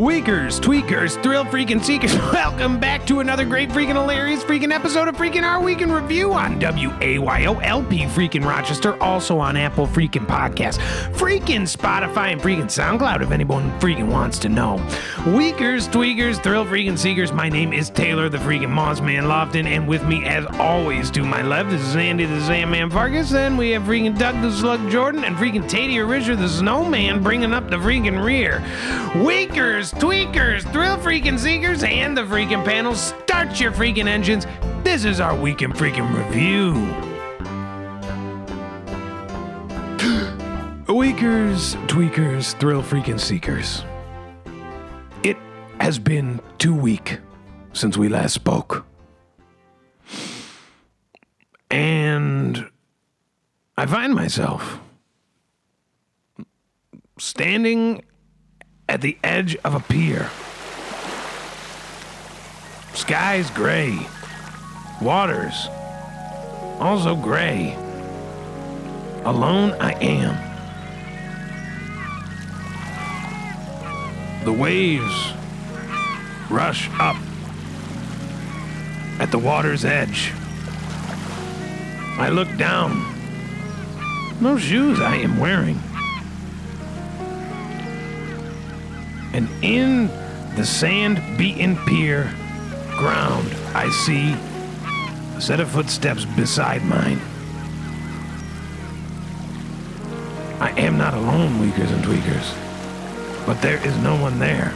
Weakers, tweakers, thrill freaking seekers, welcome back to another great freaking hilarious freaking episode of freaking Our Week in Review on WAYOLP freaking Rochester, also on Apple freaking Podcast, freaking Spotify, and freaking SoundCloud if anyone freaking wants to know. Weakers, tweakers, thrill freaking seekers, my name is Taylor the freaking Moss Man Lofton, and with me as always to my left is Andy the Sandman Fargus, and we have freaking Doug the Slug Jordan, and freaking Tatey Risher the Snowman bringing up the freaking rear. Weakers, tweakers, thrill freaking seekers, and the freaking panel. Start your freaking engines. This is our weekend freaking review. Weakers, tweakers, thrill freaking seekers. It has been too weak since we last spoke. And I find myself standing at the edge of a pier. Sky's gray. Water's also gray. Alone I am. The waves rush up at the water's edge. I look down. No shoes I am wearing. And in the sand beaten pier ground, I see a set of footsteps beside mine. I am not alone, Weakers and Tweakers, but there is no one there.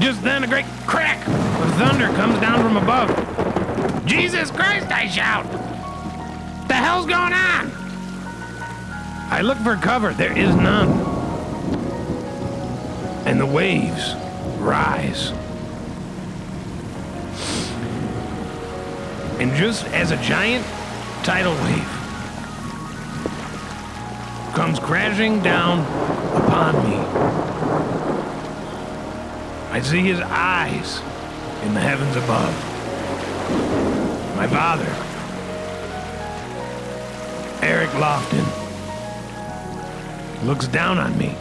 Just then, a great crack of thunder comes down from above. Jesus Christ, I shout! The hell's going on? I look for cover. There is none and the waves rise. And just as a giant tidal wave comes crashing down upon me, I see his eyes in the heavens above. My father, Eric Lofton, looks down on me.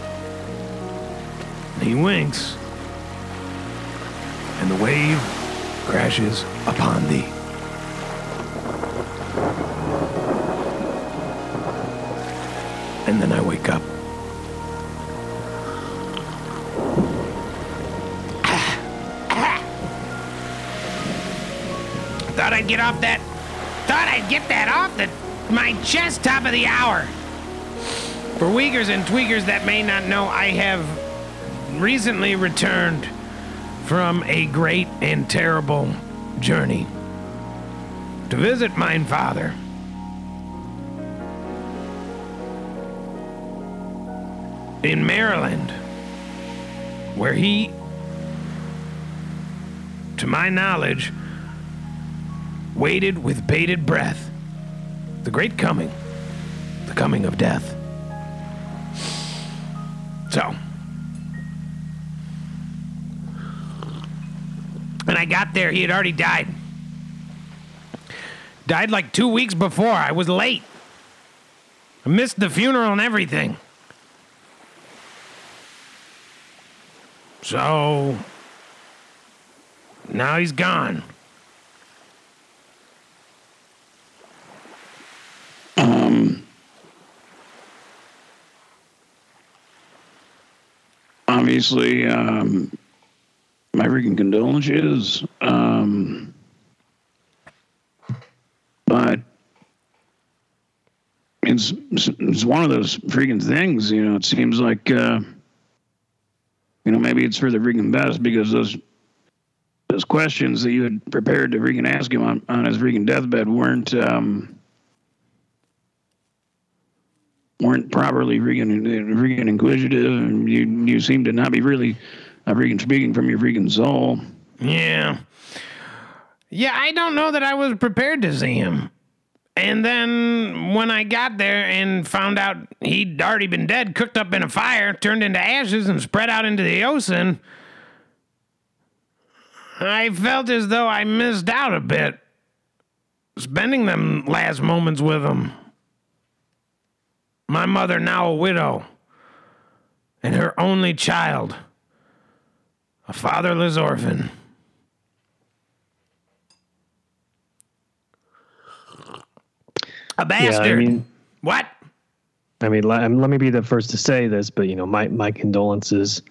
He winks, and the wave crashes upon thee. And then I wake up. Thought I'd get off that. Thought I'd get that off the my chest top of the hour. For Weakers and tweakers that may not know, I have recently returned from a great and terrible journey to visit mine father. In Maryland, where he, to my knowledge, waited with bated breath the great coming, the coming of death. So, I got there, he had already died. Died like two weeks before. I was late. I missed the funeral and everything. So now he's gone. Um, obviously, um, my freaking condolences. Um, but it's it's one of those freaking things, you know. It seems like uh, you know maybe it's for the freaking best because those those questions that you had prepared to freaking ask him on, on his freaking deathbed weren't um, weren't properly freaking freaking inquisitive, and you you seem to not be really I'm speaking from your freaking soul. Yeah. Yeah, I don't know that I was prepared to see him. And then when I got there and found out he'd already been dead, cooked up in a fire, turned into ashes, and spread out into the ocean, I felt as though I missed out a bit spending them last moments with him. My mother, now a widow, and her only child, a fatherless orphan. A bastard. Yeah, I mean, what? I mean, let, let me be the first to say this, but you know, my my condolences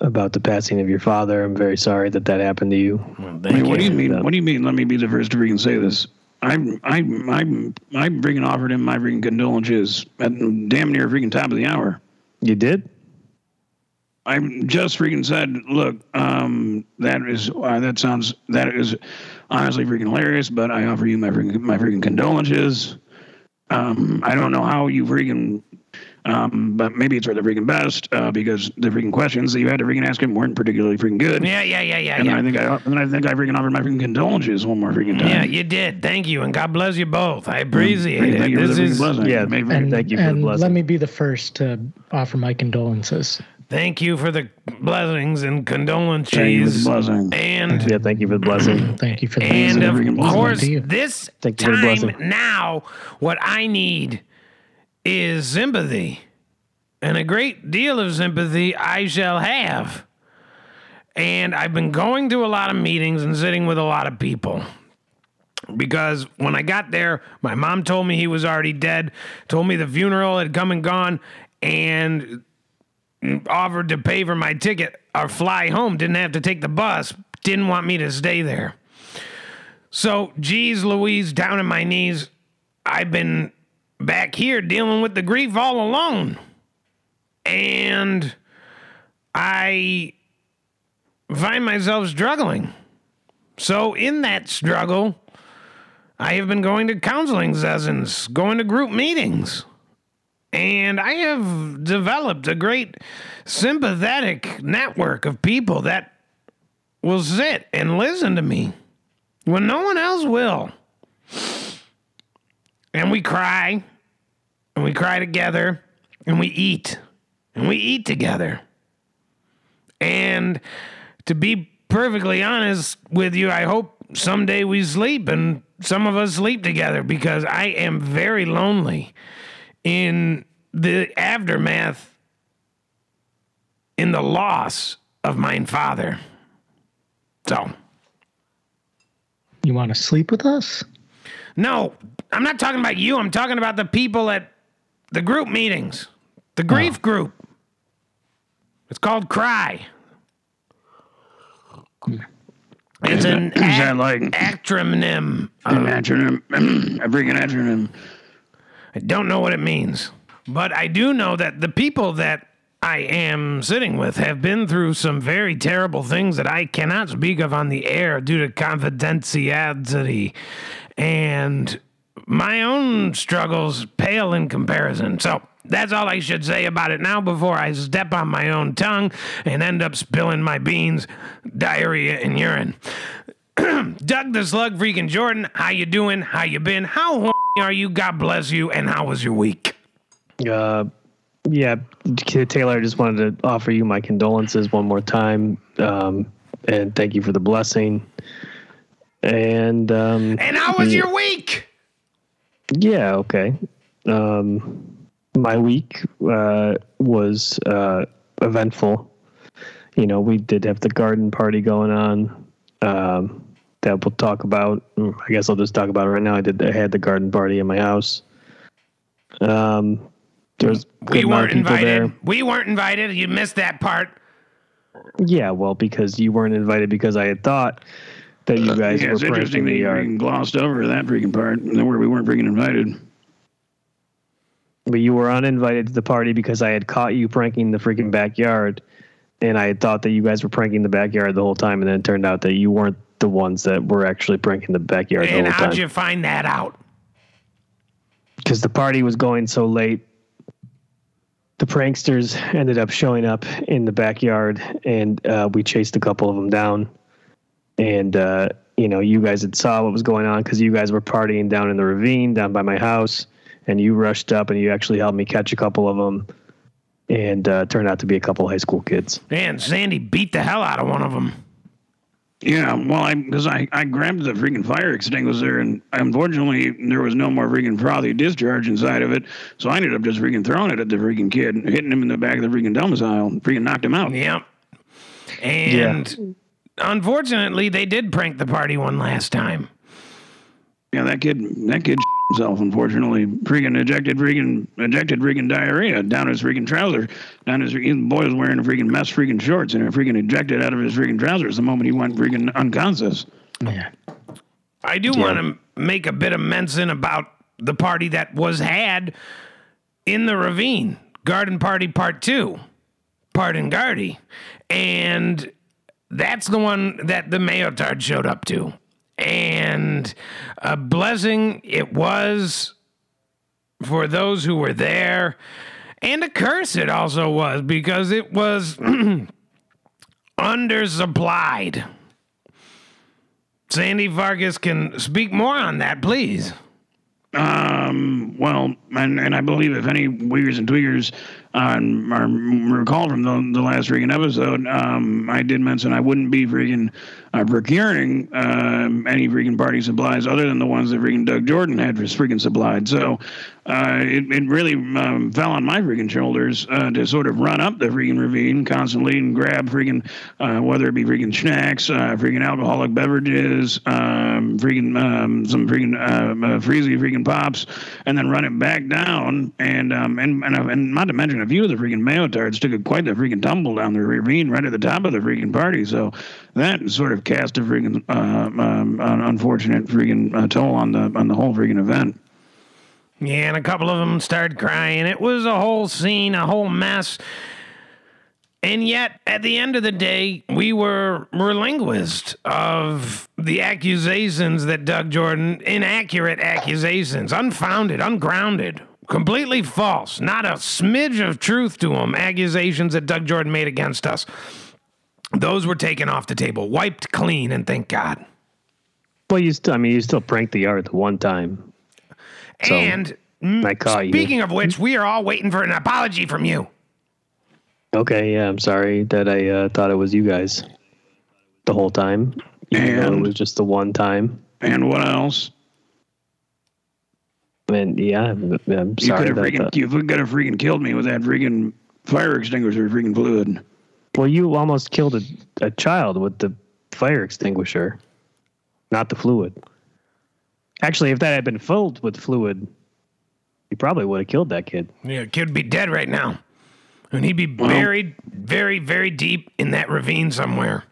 about the passing of your father. I'm very sorry that that happened to you. Well, I thank mean, what do you. you mean? What do you mean? Let me be the first to freaking say this. I'm, I'm, I'm, I'm freaking offered him my freaking condolences at damn near freaking top of the hour. You did? I just freaking said, look, um, that is uh, that sounds that is honestly freaking hilarious, but I offer you my freaking my freaking condolences. Um, I don't know how you freaking, um, but maybe it's for the freaking best uh, because the freaking questions that you had to freaking ask him weren't particularly freaking good. Yeah, yeah, yeah, yeah, And yeah. I think I and I think I freaking offered my freaking condolences one more freaking time. Yeah, you did. Thank you, and God bless you both. I appreciate Thank, it. thank you for This the is blessing. Yeah, May- and- thank you for the and blessing. let me be the first to offer my condolences. Thank you for the blessings and thank you for the condolences, blessing. and Yeah, thank you for the blessing. Thank you for the and the of course to you. this Thank you for the time blessing. now, what I need is sympathy, and a great deal of sympathy I shall have. And I've been going to a lot of meetings and sitting with a lot of people. because when I got there, my mom told me he was already dead, told me the funeral had come and gone, and offered to pay for my ticket or fly home. Didn't have to take the bus. Didn't want me to stay there. So, geez, Louise, down on my knees, I've been back here dealing with the grief all alone. And I find myself struggling. So, in that struggle, I have been going to counseling sessions, going to group meetings, and I have developed a great sympathetic network of people that will sit and listen to me when no one else will. And we cry, and we cry together, and we eat, and we eat together. And to be perfectly honest with you, I hope someday we sleep and some of us sleep together because I am very lonely in the aftermath, in the loss of mine father. So, You want to sleep with us? no, I'm not talking about you. I'm talking about the people at the group meetings, the oh. grief group. It's called Cry. It's an Is that ac- like acronym. an acronym? a freaking acronym. I don't know what it means, but I do know that the people that I am sitting with have been through some very terrible things that I cannot speak of on the air due to confidentiality. And my own struggles pale in comparison. So that's all I should say about it now before I step on my own tongue and end up spilling my beans, diarrhea, and urine. Doug the Slug freaking Jordan, how you doing? How you been? How are you? God bless you. And how was your week? Uh, yeah, Taylor, I just wanted to offer you my condolences one more time, um, and thank you for the blessing. And um, And how was your week? yeah, okay. Um, my week uh, was uh, eventful. You know, we did have the garden party going on. Um, that we'll talk about. I guess I'll just talk about it right now. I did. I had the garden party in my house. Um, there was a We weren't invited. there. We weren't invited. You missed that part. Yeah, well, because you weren't invited because I had thought that you uh, guys Yeah, were it's interesting pranking that the you yard. freaking uh, glossed over that freaking part and where we weren't freaking invited. But you were uninvited to the party because I had caught you pranking the freaking backyard, and I had thought that you guys were pranking the backyard the whole time, and then it turned out that you weren't the ones that were actually pranking the backyard And the whole how'd time. you find that out? Because the party was going so late, the pranksters ended up showing up in the backyard, and uh, we chased a couple of them down. And uh, you know, you guys had saw what was going on because you guys were partying down in the ravine down by my house, and you rushed up and you actually helped me catch a couple of them, and uh, turned out to be a couple of high school kids. Man, Sandy beat the hell out of one of them. Yeah, well, I because I, I grabbed the freaking fire extinguisher and unfortunately there was no more freaking frothy discharge inside of it, so I ended up just freaking throwing it at the freaking kid, hitting him in the back of the freaking domicile, freaking knocked him out. Yep. And unfortunately, they did prank the party one last time. Yeah, that kid, that kid himself, unfortunately, freaking ejected, freaking ejected, freaking diarrhea down his freaking trousers. Down his, the boy was wearing a freaking mess, freaking shorts, and it freaking ejected out of his freaking trousers the moment he went freaking unconscious. Yeah. I do want to make a bit of mention about the party that was had in the ravine, Garden Party Part Two, Pardon Gardy, and that's the one that the Mayotard showed up to, and a blessing it was for those who were there, and a curse it also was because it was undersupplied. Sandy Vargas can speak more on that, please. Um, well, and, and I believe if any Weakers and Tweakers uh, are recall from the, the last freaking episode, um, I did mention I wouldn't be freaking uh, procuring um, any freaking party supplies other than the ones that freaking Doug Jordan had for freaking supplied. So uh, it, it really um, fell on my freaking shoulders uh, to sort of run up the freaking ravine constantly and grab freaking, uh, whether it be freaking snacks, uh, freaking alcoholic beverages, um, freaking um, some freaking uh, freezy freaking pops, and then run it back down. And um, and and, and not to mention a few of the freaking Mayotards took a, quite the freaking tumble down the ravine right at the top of the freaking party. So that sort of cast a freaking uh, um, an unfortunate freaking uh, toll on the on the whole freaking event. Yeah, and a couple of them started crying. It was a whole scene, a whole mess. And yet, at the end of the day, we were relinquished of the accusations that Doug Jordan, inaccurate accusations, unfounded, ungrounded, completely false, not a smidge of truth to them, accusations that Doug Jordan made against us. Those were taken off the table, wiped clean, and thank God. Well, you still, I mean, you still pranked the yard the one time. So, and I caught you. speaking of which, we are all waiting for an apology from you. Okay, yeah, I'm sorry that I uh, thought it was you guys the whole time. Even though it was just the one time. And what else? And yeah, I'm, I'm You sorry could have that. freaking the- you could have freaking killed me with that freaking fire extinguisher freaking fluid. well, you almost killed a, a child with the fire extinguisher, not the fluid. Actually, if that had been filled with fluid, you probably would have killed that kid. Yeah, kid would be dead right now. And he'd be buried very, very deep in that ravine somewhere.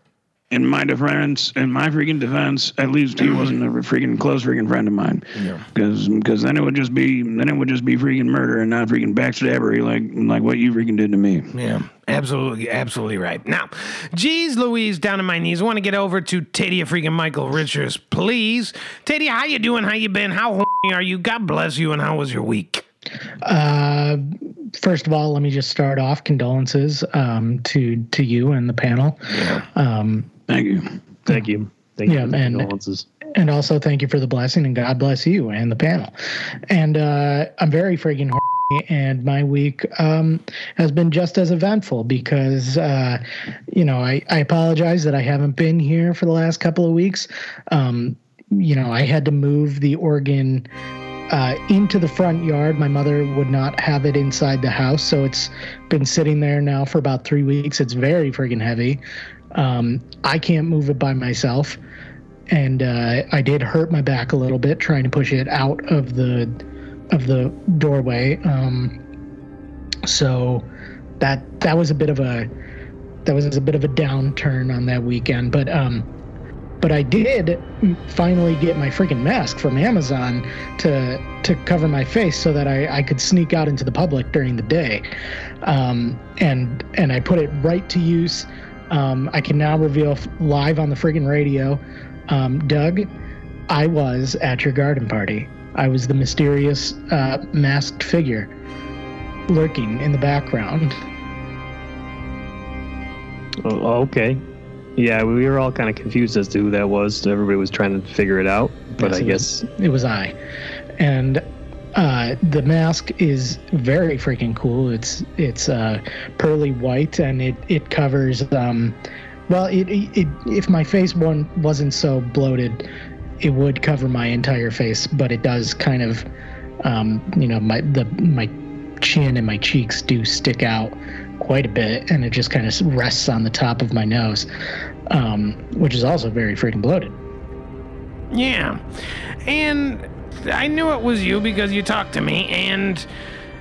In my defense, in my freaking defense, at least he wasn't a freaking close freaking friend of mine. Because because then it would just be then it would just be freaking murder and not freaking backstabbery like like what you freaking did to me. Yeah, absolutely, absolutely right. Now, geez, Louise, down on my knees. I want to get over to Tadia freaking Michael Richards, please. Tadia, how you doing? How you been? How are you? God bless you. And how was your week? Uh, first of all, let me just start off condolences um, to to you and the panel. Um, Thank you. Thank you. Thank Yeah, you. for the and- condolences. and also thank you for the blessing and God bless you and the panel. And uh, I'm very friggin' horny, and my week um, has been just as eventful because uh, you know I, I apologize that I haven't been here for the last couple of weeks. Um, you know I had to move the organ. Uh, into the front yard. My mother would not have it inside the house, so it's been sitting there now for about three weeks. It's very friggin' heavy. Um, I can't move it by myself and uh, I did hurt my back a little bit trying to push it out of the of the doorway. Um, so that that was a bit of a that was a bit of a downturn on that weekend, but um, but I did finally get my freaking mask from Amazon to to cover my face so that I, I could sneak out into the public during the day, um, and and I put it right to use. Um, I can now reveal f- live on the friggin' radio. Um, Doug, I was at your garden party. I was the mysterious uh, masked figure lurking in the background. Oh, okay. Yeah, we were all kind of confused as to who that was. Everybody was trying to figure it out, but Yes, I it guess It was I. And uh, the mask is very freaking cool. It's it's uh, pearly white and it it covers um, Well, it, it, it if my face one wasn't so bloated, it would cover my entire face, but it does kind of, um, you know, my the my chin and my cheeks do stick out quite a bit, and it just kind of rests on the top of my nose, um, which is also very freaking bloated. Yeah. And I knew it was you because you talked to me, and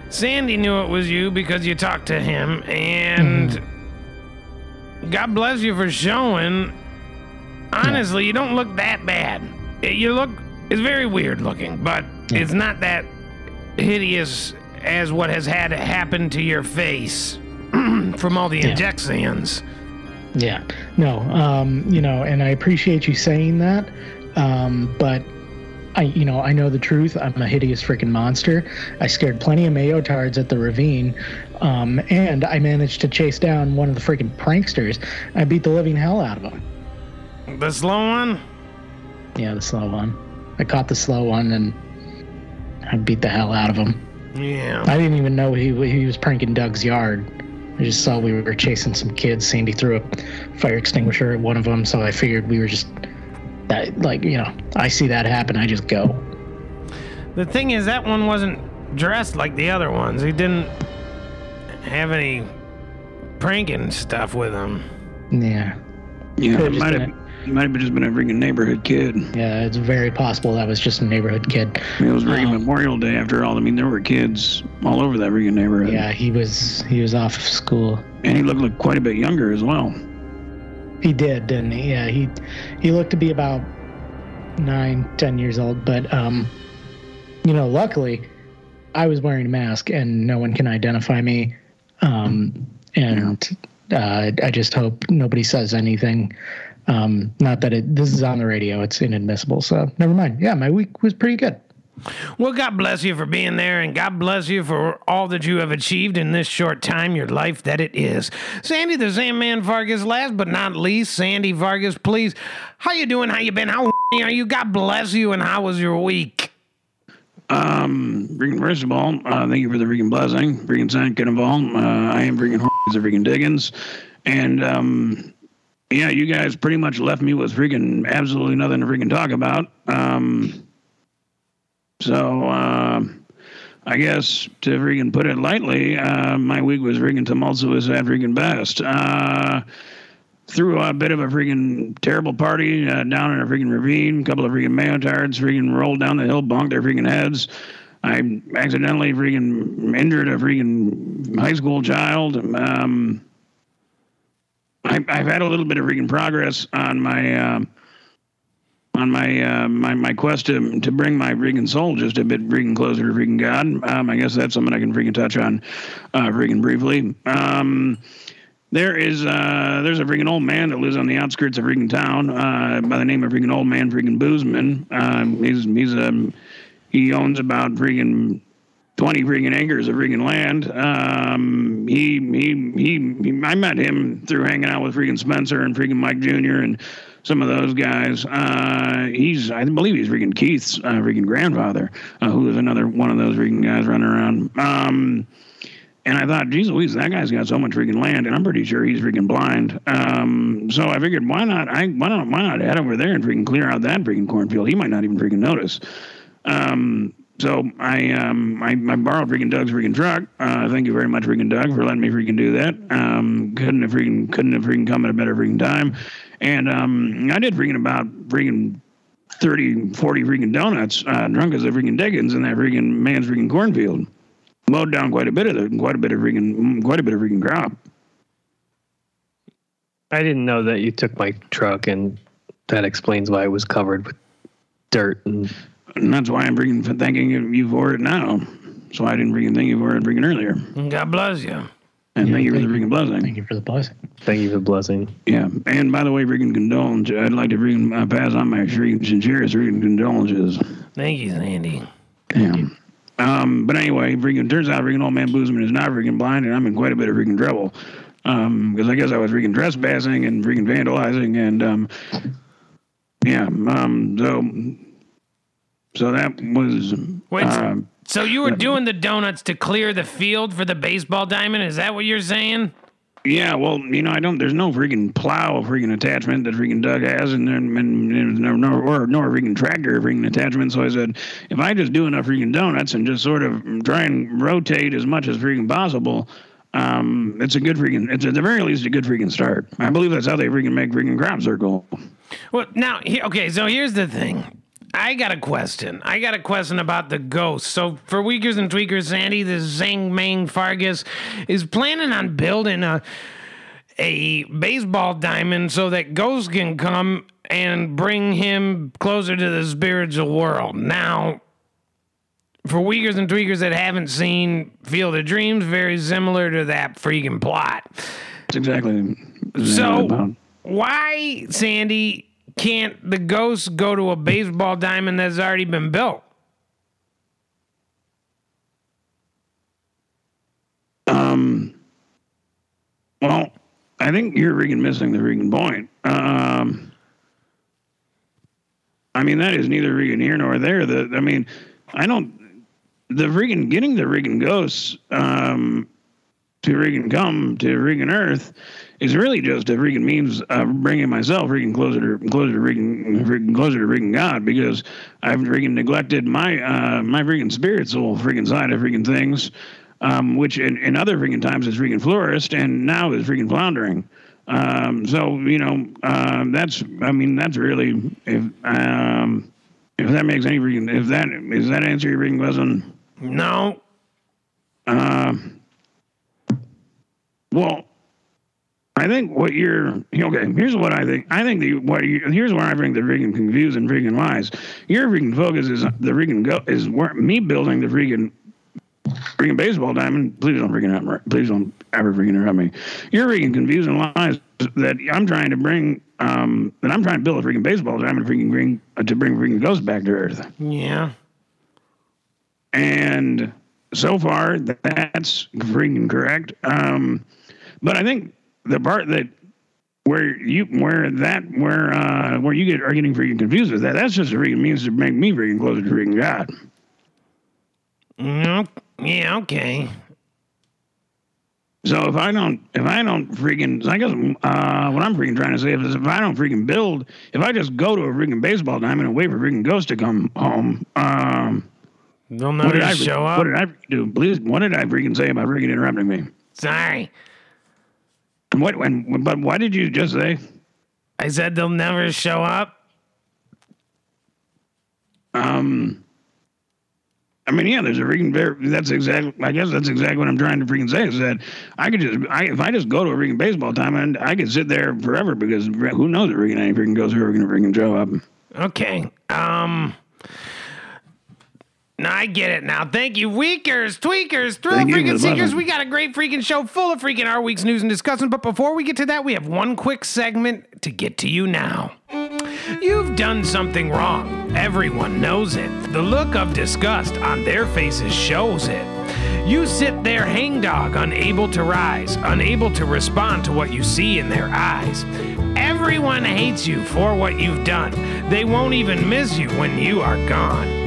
Sandy knew it was you because you talked to him, and God bless you for showing. Honestly, you don't look that bad. You look, it's very weird looking, but it's not that hideous as what has had happen to your face from all the injections. Yeah. No. Um, you know, and I appreciate you saying that. Um, but I, you know, I know the truth. I'm a hideous freaking monster. I scared plenty of Mayotards at the ravine, um, and I managed to chase down one of the freaking pranksters. I beat the living hell out of him. The slow one? Yeah, the slow one. I caught the slow one and I beat the hell out of him. Yeah. I didn't even know he he was pranking Doug's yard. I just saw we were chasing some kids. Sandy threw a fire extinguisher at one of them, so I figured we were just that like you know I see that happen, I just go. The thing is, that one wasn't dressed like the other ones. He didn't have any pranking stuff with him. Yeah, Yeah, Could've it just might been have, might have just been a freaking neighborhood kid. yeah, it's very possible that was just a neighborhood kid. I mean, it was freaking Um, Memorial Day after all. I mean, there were kids all over that freaking neighborhood. Yeah, he was he was off of school. And he looked like quite a bit younger as well. He did, didn't he? Yeah, he he looked to be about nine, ten years old. But um, you know, luckily, I was wearing a mask and no one can identify me. Um, and uh, I just hope nobody says anything. Um, not that it. This is on the radio; it's inadmissible. So never mind. Yeah, my week was pretty good. Well, God bless you for being there, and God bless you for all that you have achieved in this short time, your life that it is. Sandy the Sandman Vargas, last but not least, Sandy Vargas, please, how you doing? How you been? How are you? God bless you, and how was your week? Um, freaking first of all, uh, thank you for the freaking blessing. Freaking second of all, uh, I am freaking the freaking Diggins, and um, yeah, you guys pretty much left me with freaking absolutely nothing to freaking talk about. Um, so uh, I guess to freaking put it lightly, uh, my week was freaking tumultuous at freaking best. Uh, threw a bit of a freaking terrible party uh, down in a freaking ravine. A couple of freaking mayotards freaking rolled down the hill, bonked their freaking heads. I accidentally freaking injured a freaking high school child. Um, I, I've had a little bit of freaking progress on my um on my uh, my my quest to to bring my freaking soul just a bit freaking closer to freaking God. Um, I guess that's something I can freaking touch on uh, freaking briefly. Um, there is uh, there's a freaking old man that lives on the outskirts of freaking town uh, by the name of freaking old man freaking Boozman. Um, he's he's um he owns about freaking twenty freaking acres of freaking land. Um, he, he he he I met him through hanging out with freaking Spencer and freaking Mike Jr. and some of those guys. Uh, he's I believe he's freaking Keith's uh, freaking grandfather, uh, who is another one of those freaking guys running around. Um, and I thought, geez Louise, that guy's got so much freaking land, and I'm pretty sure he's freaking blind. Um, so I figured, why not? I why not? Why not head over there and freaking clear out that freaking cornfield? He might not even freaking notice. Um, so I um I, I borrowed freaking Doug's freaking truck. Uh, thank you very much, freaking Doug, for letting me freaking do that. Um, couldn't have freaking couldn't have freaking come at a better freaking time. And um, I did freaking about freaking 30, 40 freaking donuts, uh, drunk as a freaking Dickens in that freaking man's freaking cornfield. Mowed down quite a bit of it, quite a bit of freaking, quite a bit of freaking crop. I didn't know that you took my truck, and that explains why it was covered with dirt. And And that's why I'm freaking thanking you for it now. So I didn't freaking thank you for it freaking earlier. God bless you. And Yeah, thank you for the thank freaking blessing. Thank you for the blessing. thank you for the blessing. Yeah, and by the way, freaking condolence. I'd like to freaking uh, pass on my freaking sincerest freaking condolences. Thank you, Sandy. Yeah. Um, but anyway, freaking turns out freaking old man Boozman is not freaking blind, and I'm in quite a bit of freaking trouble. Um, because I guess I was freaking trespassing and freaking vandalizing, and um, yeah, um, so so that was Wait, uh, so you were doing the donuts to clear the field for the baseball diamond? Is that what you're saying? Yeah, well, you know, I don't. There's no freaking plow freaking attachment that freaking Doug has, and then and, and no, no, or nor freaking tractor freaking attachment. So I said, if I just do enough freaking donuts and just sort of try and rotate as much as freaking possible, um, it's a good freaking. It's at the very least a good freaking start. I believe that's how they freaking make freaking crop circle. Well, now, he- okay, so here's the thing. I got a question. I got a question about the ghost. So, for Weakers and Tweakers, Sandy, the Zang Mang Fargus is planning on building a a baseball diamond so that ghosts can come and bring him closer to the spiritual world. Now, for Weakers and Tweakers that haven't seen Field of Dreams, very similar to that freaking plot. That's exactly. So, why, Sandy, can't the ghost go to a baseball diamond that's already been built? Um. Well, I think you're freaking missing the freaking point. Um. I mean, that is neither freaking here nor there. The I mean, I don't. The freaking getting the freaking ghosts um, to freaking come to freaking Earth is really just a freaking means of bringing myself freaking closer to closer to freaking, freaking closer to freaking God because I've freaking neglected my uh, my freaking spiritual freaking side of freaking things um, which in, in other freaking times is freaking flourished and now is freaking floundering. Um, so you know um, that's I mean that's really if um, if that makes any freaking if that is that answer your freaking question. No. Um, well, I think what you're okay. Here's what I think. I think the what you here's where I think the freaking confused and freaking lies. Your freaking focus is the freaking go is where me building the freaking freaking baseball diamond. Please don't freaking interrupt. Please don't ever freaking interrupt me. You're freaking confused and lies that I'm trying to bring. Um, that I'm trying to build a freaking baseball diamond, freaking bring uh, to bring freaking ghosts back to Earth. Yeah. And so far, that's freaking correct. Um, but I think the part that where you where that where uh, where you get are getting freaking confused with that that's just a freaking means to make me freaking closer to freaking God. No. Yeah. Okay. So if I don't if I don't freaking I guess uh, what I'm freaking trying to say is if I don't freaking build if I just go to a freaking baseball diamond and wait for freaking ghost to come home. Um, They'll what never did I show up. what did I do? Please, what did I freaking say about freaking interrupting me? Sorry. What when but why did you just say? I said they'll never show up. Um, I mean, yeah, there's a freaking. That's exactly. I guess that's exactly what I'm trying to freaking say is that I could just, I, if I just go to a freaking baseball time and I could sit there forever because who knows if freaking any freaking goes who are gonna freaking show up. Okay. Um. Now I get it now. Thank you, Weakers, Tweakers, Thrill Thank Freaking Seekers. We got a great freaking show full of freaking our week's news and discussion. But before we get to that, we have one quick segment to get to you now. You've done something wrong. Everyone knows it. The look of disgust on their faces shows it. You sit there hangdog, unable to rise, unable to respond to what you see in their eyes. Everyone hates you for what you've done. They won't even miss you when you are gone.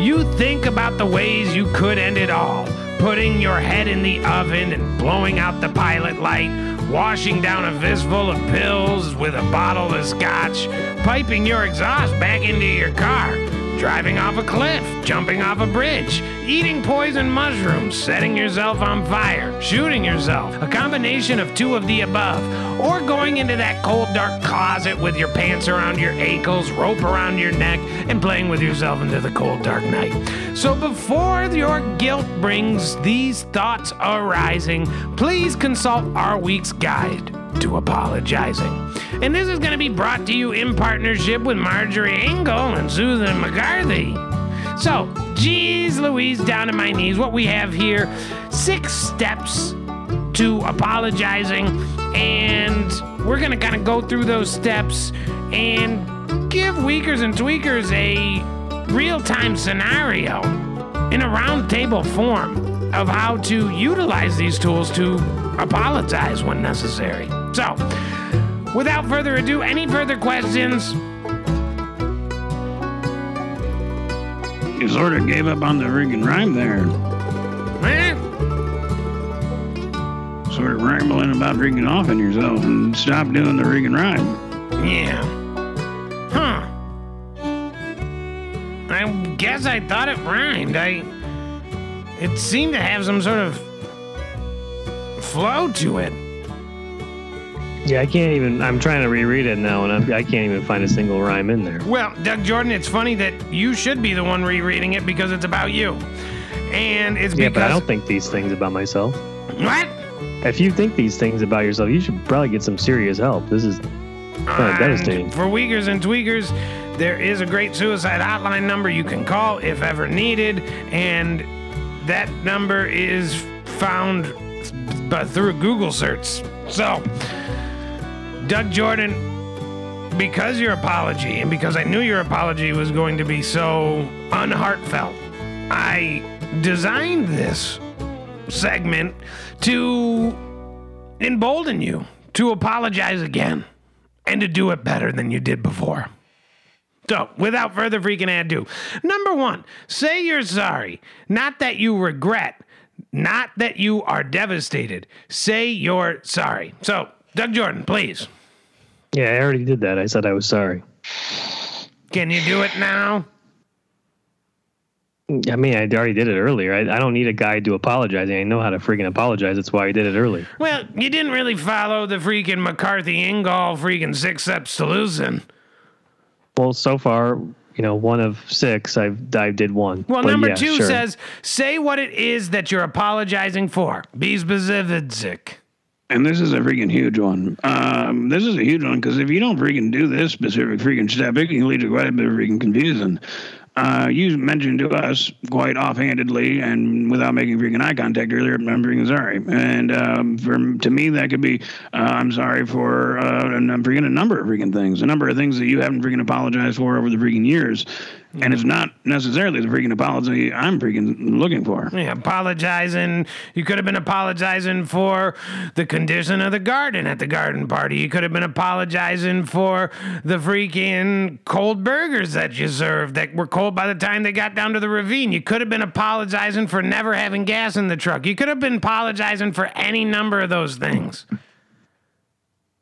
You think about the ways you could end it all. Putting your head in the oven and blowing out the pilot light, washing down a fistful of pills with a bottle of scotch, piping your exhaust back into your car, driving off a cliff, jumping off a bridge, eating poison mushrooms, setting yourself on fire, shooting yourself, a combination of two of the above, or going into that cold, dark closet with your pants around your ankles, rope around your neck, and playing with yourself into the cold, dark night. So before your guilt brings these thoughts arising, please consult our week's guide to apologizing. And this is going to be brought to you in partnership with Marjorie Ingall and Susan McCarthy. So, geez Louise, down to my knees. What we have here six steps to apologizing, and we're going to kind of go through those steps and give Weakers and Tweakers a real time scenario in a roundtable form of how to utilize these tools to apologize when necessary. So, without further ado, any further questions? You sort of gave up on the freaking rhyme there. Eh? sort of rambling about freaking off in yourself and stop doing the freaking rhyme. Yeah. Huh. I guess I thought it rhymed. I. It seemed to have some sort of flow to it. Yeah, I can't even. I'm trying to reread it now, and I'm, I can't even find a single rhyme in there. Well, Doug Jordan, it's funny that you should be the one rereading it because it's about you. And it's Yeah, because. but I don't think these things about myself. What? If you think these things about yourself, you should probably get some serious help. This is kind of devastating. For Weakers and Tweakers, there is a great suicide hotline number you can call if ever needed, and that number is found but through Google search. So, Doug Jordan, because your apology and because I knew your apology was going to be so unheartfelt, I designed this segment to embolden you to apologize again and to do it better than you did before. So, without further freaking ado, number one, say you're sorry. Not that you regret, not that you are devastated. Say you're sorry. So, Doug Jordan, please. Yeah, I already did that. I said I was sorry. Can you do it now? I mean, I already did it earlier. I, I don't need a guide to apologize. I know how to freaking apologize. That's why I did it earlier. Well, you didn't really follow the freaking McCarthy Ingall freaking six steps to losing. Well, so far, you know, one of six, I've I did one. Well, But number yeah, two sure. says, say what it is that you're apologizing for. Be specific. And this is a freaking huge one. Um, this is a huge one because if you don't freaking do this specific freaking step, it can lead to quite a bit of freaking confusion. Uh, you mentioned to us quite offhandedly and without making freaking eye contact earlier, I'm freaking sorry. And um, for to me, that could be uh, I'm sorry for uh, and I'm freaking a number of freaking things, a number of things that you haven't freaking apologized for over the freaking years. And it's not necessarily the freaking apology I'm freaking looking for. Yeah, apologizing. You could have been apologizing for the condition of the garden at the garden party. You could have been apologizing for the freaking cold burgers that you served that were cold by the time they got down to the ravine. You could have been apologizing for never having gas in the truck. You could have been apologizing for any number of those things.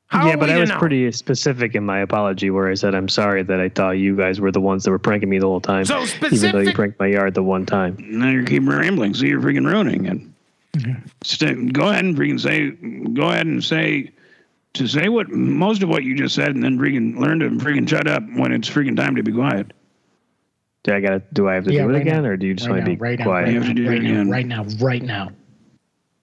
How yeah, but I was know? pretty specific in my apology where I said I'm sorry that I thought you guys were the ones that were pranking me the whole time. So specific- Even though you pranked my yard the one time. Now you keep rambling, so you're freaking ruining it. Stay, go ahead and freaking say, go ahead and say, to say what most of what you just said, and then freaking learn to freaking shut up when it's freaking time to be quiet. Do I gotta? Do I have to Yeah, do it right again, now. or do you just right want to be right now, quiet? right You have to now, do it right now, again. right now, right now.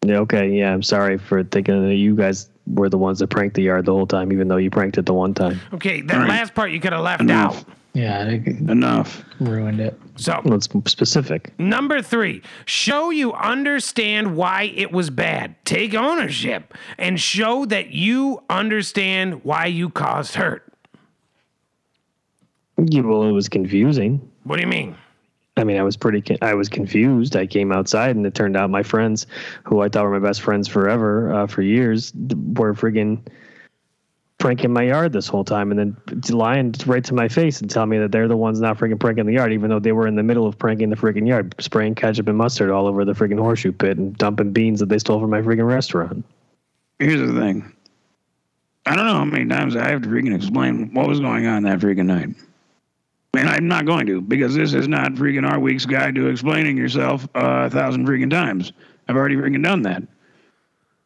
Yeah, okay, yeah. I'm sorry for thinking that you guys were the ones that pranked the yard the whole time, even though you pranked it the one time. Okay, that All right. last part you could have left Enough. out. Yeah, Enough. ruined it. So Well, it's specific. Number three, show you understand why it was bad. Take ownership and show that you understand why you caused hurt. Yeah, well, it was confusing. What do you mean? I mean, I was pretty, con- I was confused. I came outside and it turned out my friends, who I thought were my best friends forever, uh, for years, were friggin' pranking my yard this whole time and then lying right to my face and telling me that they're the ones not friggin' pranking the yard, even though they were in the middle of pranking the friggin' yard, spraying ketchup and mustard all over the friggin' horseshoe pit and dumping beans that they stole from my friggin' restaurant. Here's the thing. I don't know how many times I have to freaking explain what was going on that freaking night. And I'm not going to because this is not freaking our week's guide to explaining yourself uh, a thousand freaking times. I've already freaking done that.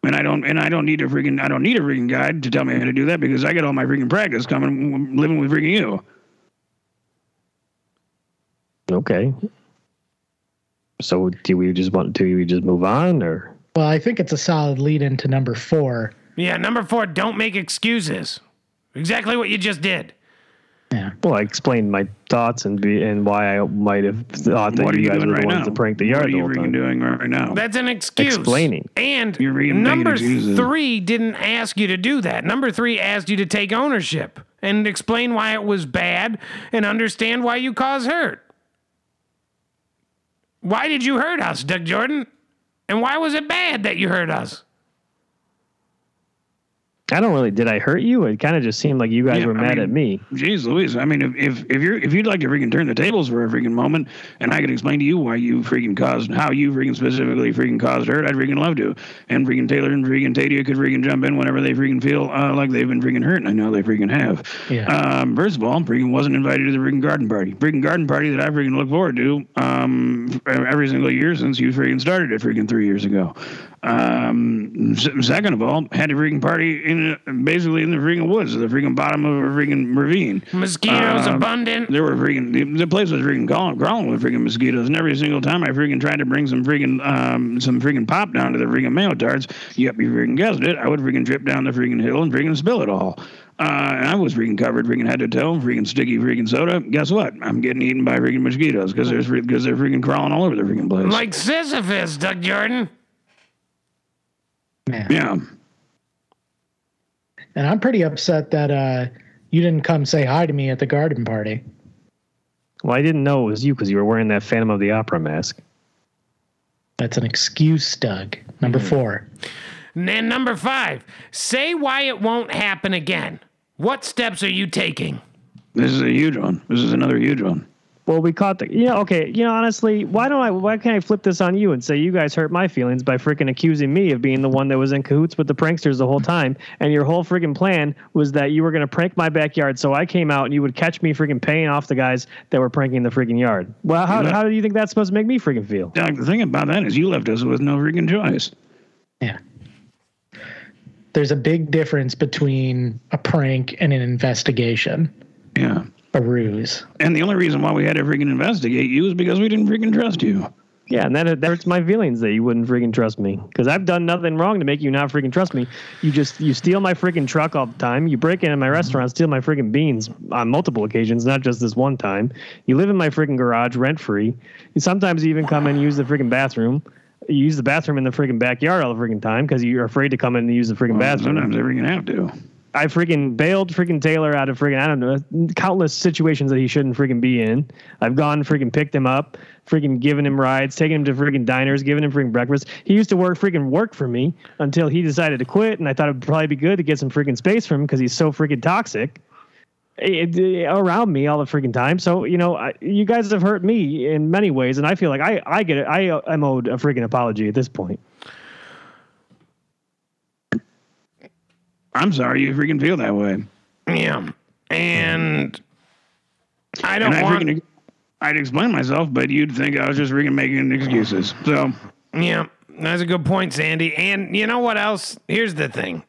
And I don't and I don't need a freaking I don't need a freaking guide to tell me how to do that because I get all my freaking practice coming living with freaking you. Okay. So do we just want do we just move on or? Well, I think it's a solid lead into number four. Yeah, number four, don't make excuses. Exactly what you just did. Yeah. Well, I explained my thoughts and be, and why I might have thought that What you you guys were the right ones now? that pranked the What yard are you whole freaking doing right now? That's an excuse. Explaining. And You're making- making number three didn't ask you to do that. Number three asked you to take ownership and explain why it was bad and understand why you caused hurt. Why did you hurt us, Doug Jordan? And why was it bad that you hurt us? I don't really. Did I hurt you? It kind of just seemed like you guys Yeah, were I mad mean- at me. Jeez Louise. I mean, if, if, if you're, if you'd like to freaking turn the tables for a freaking moment and I could explain to you why you freaking caused, how you freaking specifically freaking caused hurt, I'd freaking love to. And freaking Taylor and freaking Tadia could freaking jump in whenever they freaking feel uh, like they've been freaking hurt. And I know they freaking have. Yeah. Um, first of all, I'm freaking wasn't invited to the freaking garden party. Freaking garden party that I freaking look forward to um, every single year since you freaking started it freaking three years ago. Um, s- second of all, had a freaking party in basically in the freaking woods, the freaking bottom of a freaking ravine. Mosquitoes Um, abundant. There were freaking the, the place was freaking crawling, crawling with freaking mosquitoes, and every single time I freaking tried to bring some freaking um some freaking pop down to the freaking mail tarts, yep, you freaking guessed it, I would freaking drip down the freaking hill and freaking spill it all. Uh, and I was freaking covered, freaking head to toe, freaking sticky freaking soda. Guess what? I'm getting eaten by freaking mosquitoes because there's because they're freaking crawling all over the freaking place. Like Sisyphus, Doug Jordan. Man. yeah, And I'm pretty upset that uh, you didn't come say hi to me at the garden party. Well, I didn't know it was you because you were wearing that Phantom of the Opera mask. That's an excuse, Doug. Number four. And then number five, say why it won't happen again. What steps are you taking? this is a huge one. This is another huge one. Well, we caught the. Yeah, okay. You know, honestly, why don't I? Why can't I flip this on you and say you guys hurt my feelings by freaking accusing me of being the one that was in cahoots with the pranksters the whole time, and your whole freaking plan was that you were gonna prank my backyard, so I came out and you would catch me freaking paying off the guys that were pranking the freaking yard. Well, how, Yeah. how do you think that's supposed to make me freaking feel? Doug, the thing about that is you left us with no freaking choice. Yeah. There's a big difference between a prank and an investigation, Yeah. A ruse. And the only reason why we had to freaking investigate you is because we didn't freaking trust you. Yeah, and that, that hurts my feelings that you wouldn't freaking trust me because I've done nothing wrong to make you not freaking trust me. You just you steal my freaking truck all the time. You break into my restaurant, steal my freaking beans on multiple occasions, not just this one time. You live in my freaking garage rent free. You sometimes even come in and use the freaking bathroom. You use the bathroom in the freaking backyard all the freaking time because you're afraid to come in and use the freaking bathroom. Sometimes they freaking have to. I freaking bailed freaking Taylor out of freaking I don't know countless situations that he shouldn't freaking be in. I've gone freaking picked him up, freaking given him rides, taken him to freaking diners, given him freaking breakfast. He used to work freaking work for me until he decided to quit, and I thought it'd probably be good to get some freaking space from him because he's so freaking toxic. Eh, eh, it- it- eh, around me all the freaking time. So you know, I, you guys have hurt me in many ways, and I feel like I I get it. I uh, am owed a freaking apology at this point. I'm sorry you freaking feel that way. Yeah. And I don't And want. freaking, I'd explain myself, but you'd think I was just freaking making excuses. So, Yeah, that's a good point, Sandy. And you know what else? Here's the thing.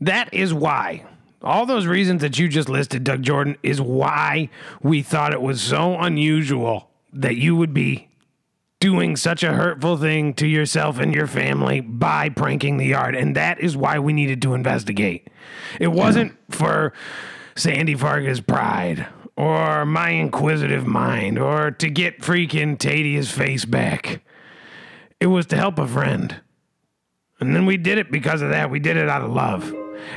That is why. All those reasons that you just listed, Doug Jordan, is why we thought it was so unusual that you would be doing such a hurtful thing to yourself and your family by pranking the yard. And that is why we needed to investigate. It wasn't for Sandy Vargas' pride or my inquisitive mind or to get freaking Tadia's face back. It was to help a friend. And then we did it because of that. We did it out of love.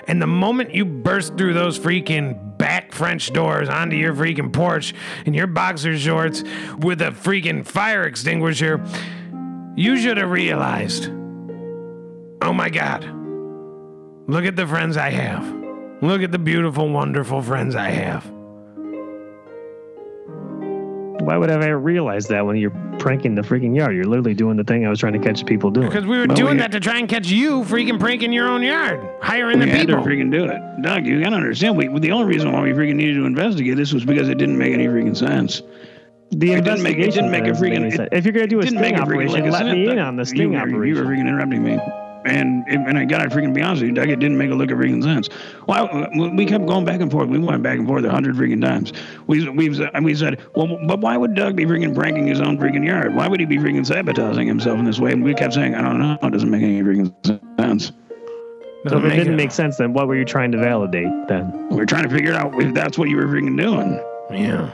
And the moment you burst through those freaking back French doors onto your freaking porch in your boxer shorts with a freaking fire extinguisher, you should have realized oh my God, look at the friends I have. Look at the beautiful, wonderful friends I have. Why would I ever realize that when you're pranking the freaking yard? You're literally doing the thing I was trying to catch people doing. Because we were Well, doing we- that to try and catch you freaking pranking your own yard, hiring the we had to freaking do it. Doug, you gotta understand, we, the only reason why we freaking needed to investigate this was because it didn't make any freaking sense. The It didn't make- it didn't make a freaking- it sense. If you're gonna do a sting make it freaking operation, like a let sense, me in on the sting you, were- operation. You were freaking interrupting me. And and I gotta freaking be honest with you, Doug. It didn't make a lick of freaking sense. Well, we kept going back and forth. We went back and forth a hundred freaking times. We we've and we said, well, but why would Doug be freaking pranking his own freaking yard? Why would he be freaking sabotaging himself in this way? And we kept saying, I don't know. It doesn't make any freaking sense. so if it didn't it- make sense, then what were you trying to validate then? We're trying to figure out if that's what you were freaking doing. Yeah.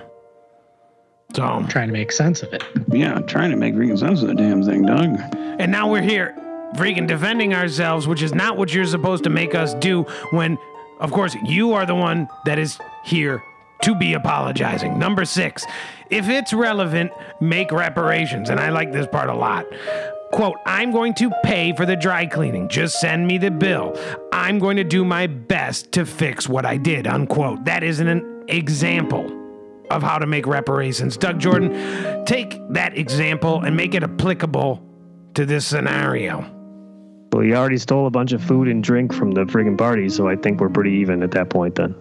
So, I'm Trying to make sense of it. Yeah, trying to make freaking sense of the damn thing, Doug. and now we're here freaking defending ourselves, which is not what you're supposed to make us do when, of course, you are the one that is here to be apologizing. Number six, if it's relevant, make reparations. And I like this part a lot. Quote, I'm going to pay for the dry cleaning. Just send me the bill. I'm going to do my best to fix what I did. Unquote. That is an example of how to make reparations. Doug Jordan, take that example and make it applicable to this scenario. Well, you already stole a bunch of food and drink from the friggin' party, so I think we're pretty even at that point then.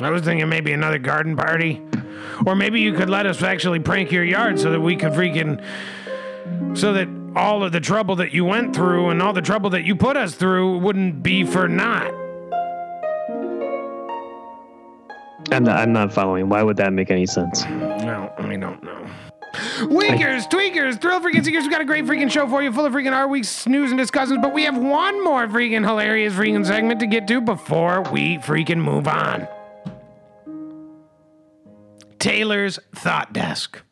I was thinking maybe another garden party. Or maybe you could let us actually prank your yard so that we could freaking. So that all of the trouble that you went through and all the trouble that you put us through wouldn't be for naught. I'm not, I'm not following. Why would that make any sense? No, I don't know. Weakers, tweakers, thrill freaking seekers, we got a great freaking show for you, full of freaking our week's news and discussions, but we have one more freaking hilarious freaking segment to get to before we freaking move on. Taylor's Thought Desk.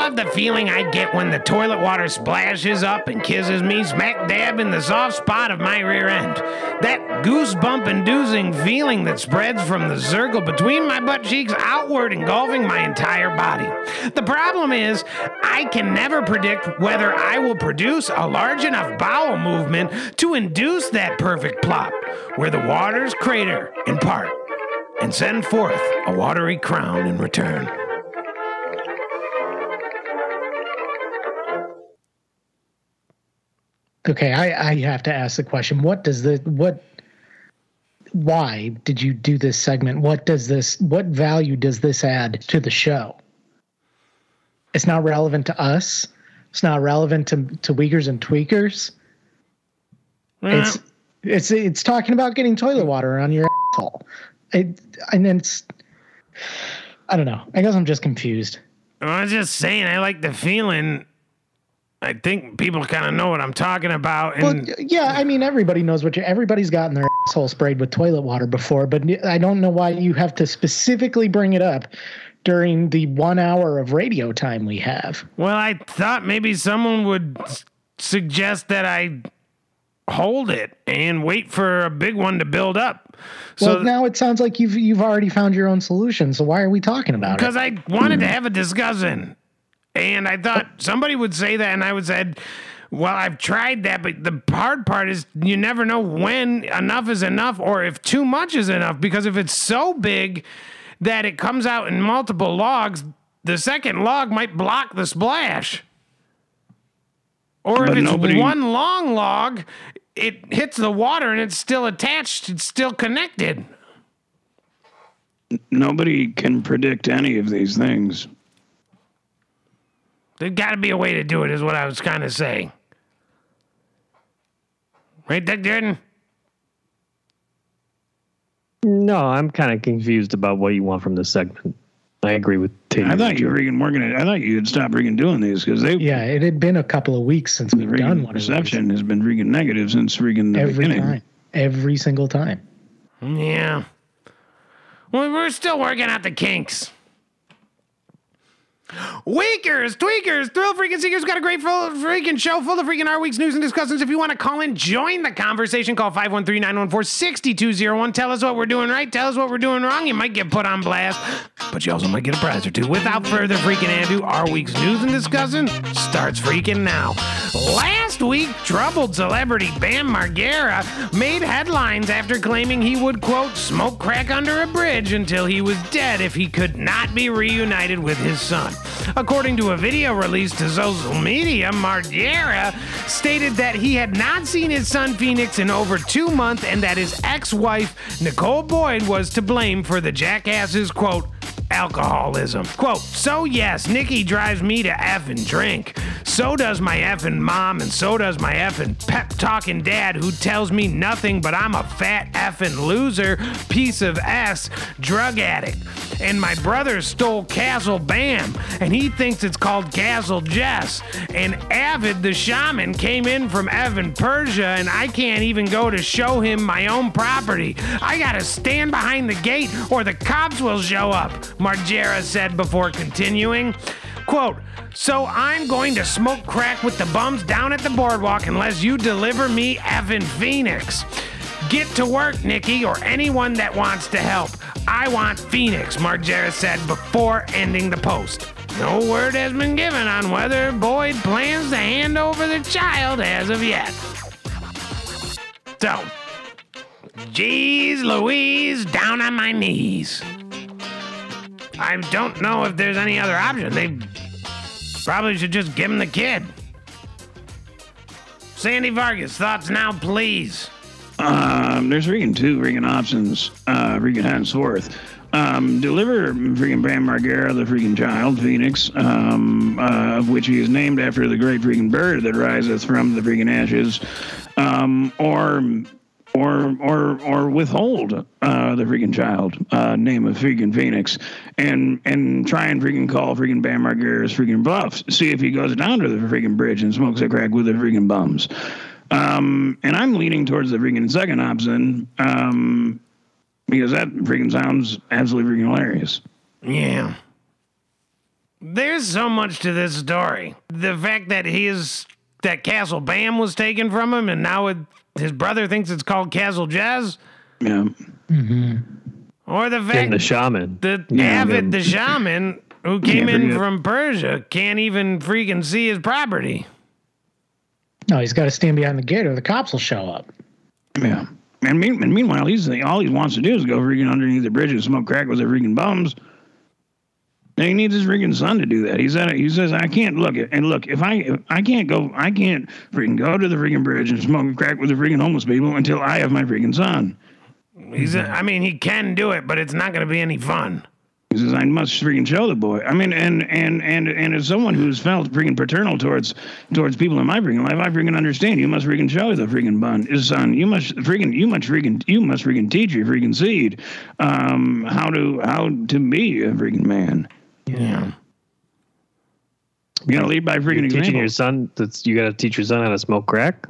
Love the feeling I get when the toilet water splashes up and kisses me smack dab in the soft spot of my rear end. That goosebump inducing feeling that spreads from the circle between my butt cheeks outward, engulfing my entire body. The problem is, I can never predict whether I will produce a large enough bowel movement to induce that perfect plop, where the waters crater in part and send forth a watery crown in return. Okay, I, I have to ask the question: What does the what? Why did you do this segment? What does this? What value does this add to the show? It's not relevant to us. It's not relevant to to Weakers and tweakers. It's it's it's talking about getting toilet water on your asshole. It, and then it's I don't know. I guess I'm just confused. I was just saying, I like the feeling. I think people kind of know what I'm talking about. And Well, yeah, I mean everybody knows what you everybody's gotten their asshole sprayed with toilet water before, but I don't know why you have to specifically bring it up during the 1 hour of radio time we have. well, I thought maybe someone would suggest that I hold it and wait for a big one to build up. Well, now it sounds like you've you've already found your own solution. So why are we talking about it? because I wanted to have a discussion, and I thought somebody would say that, and I would said, "Well, I've tried that, but the hard part is you never know when enough is enough, or if too much is enough. Because if it's so big that it comes out in multiple logs, the second log might block the splash." Or if it's nobody- one long log, it hits the water and it's still attached, it's still connected. Nobody can predict any of these things. There's got to be a way to do it, is what I was kind of saying. Right, Doug Jordan? No, I'm kind of confused about what you want from this segment. I agree with Taylor. I thought you were freaking working it. I thought you'd stop freaking doing these because they yeah, it had been a couple of weeks since we've done one of reception has been freaking negative since freaking the Every beginning. time, every single time. Yeah. Well, we're still working out the kinks. Weakers, tweakers, thrill freaking seekers got a great full freaking show full of freaking our week's news and discussions. If you want to call in, join the conversation. Call 513-914-6201. Tell us what we're doing right. Tell us what we're doing wrong. You might get put on blast, but you also might get a prize or two. Without further freaking ado, our week's news and discussion starts freaking now. Last week, troubled celebrity Bam Margera made headlines after claiming he would, quote, smoke crack under a bridge until he was dead if he could not be reunited with his son. According to a video released to social media, Margera stated that he had not seen his son Phoenix in over two months and that his ex wife, Nicole Boyd, was to blame for the jackass's, quote, alcoholism. Quote, so yes, Nikki drives me to and drink. So does my effing mom, and so does my effing pep talking dad who tells me nothing but I'm a fat effing loser, piece of S, drug addict. And my brother stole Castle Bam, and he thinks it's called Castle Jess. And Avid the shaman came in from Evan Persia, and I can't even go to show him my own property. I gotta stand behind the gate, or the cops will show up, Margera said before continuing. Quote, so I'm going to smoke crack with the bums down at the boardwalk unless you deliver me Evan Phoenix. Get to work, Nikki, or anyone that wants to help. I want Phoenix, Margera said before ending the post. No word has been given on whether Boyd plans to hand over the child as of yet. So, geez Louise, down on my knees. I don't know if there's any other option. They probably should just give him the kid. Sandy Vargas, thoughts now, please. Um, there's freaking two freaking options, uh, freaking henceforth. Um, deliver freaking Bam Margera, the freaking child, Phoenix, um, uh, of which he is named after the great freaking bird that riseth from the freaking ashes, um, or or or or withhold uh, the freaking child uh, name of freaking Phoenix and and try and freaking call freaking Bam Margera's freaking bluff. See if he goes down to the freaking bridge and smokes a crack with the freaking bums. Um, and I'm leaning towards the freaking second option um, because that freaking sounds absolutely freaking hilarious. Yeah. There's so much to this story. The fact that his that Castle Bam was taken from him, and now it, his brother thinks it's called Castle Jazz, Yeah. Mm-hmm. or the And fact the shaman. that Yeah, Avid the- the shaman who came in forget. from Persia can't even freaking see his property. No, he's got to stand behind the gate or the cops will show up. Yeah. And, mean, and meanwhile, he's all he wants to do is go freaking underneath the bridge and smoke crack with the freaking bums. And he needs his freaking son to do that. He said he says I can't look it and look if I if I can't go I can't freaking go to the freaking bridge and smoke crack with the freaking homeless people until I have my freaking son. He's, a, I mean, he can do it, but it's not going to be any fun. He says I must freaking show the boy. I mean, and and and and as someone who's felt freaking paternal towards towards people in my freaking life, I freaking understand. You must freaking show the freaking bun his son. You must freaking you must freaking you must freaking teach your freaking seed um, how to how to be a freaking man. Yeah. You gotta lead by freaking Teaching example. your son that's you got to teach your son how to smoke crack.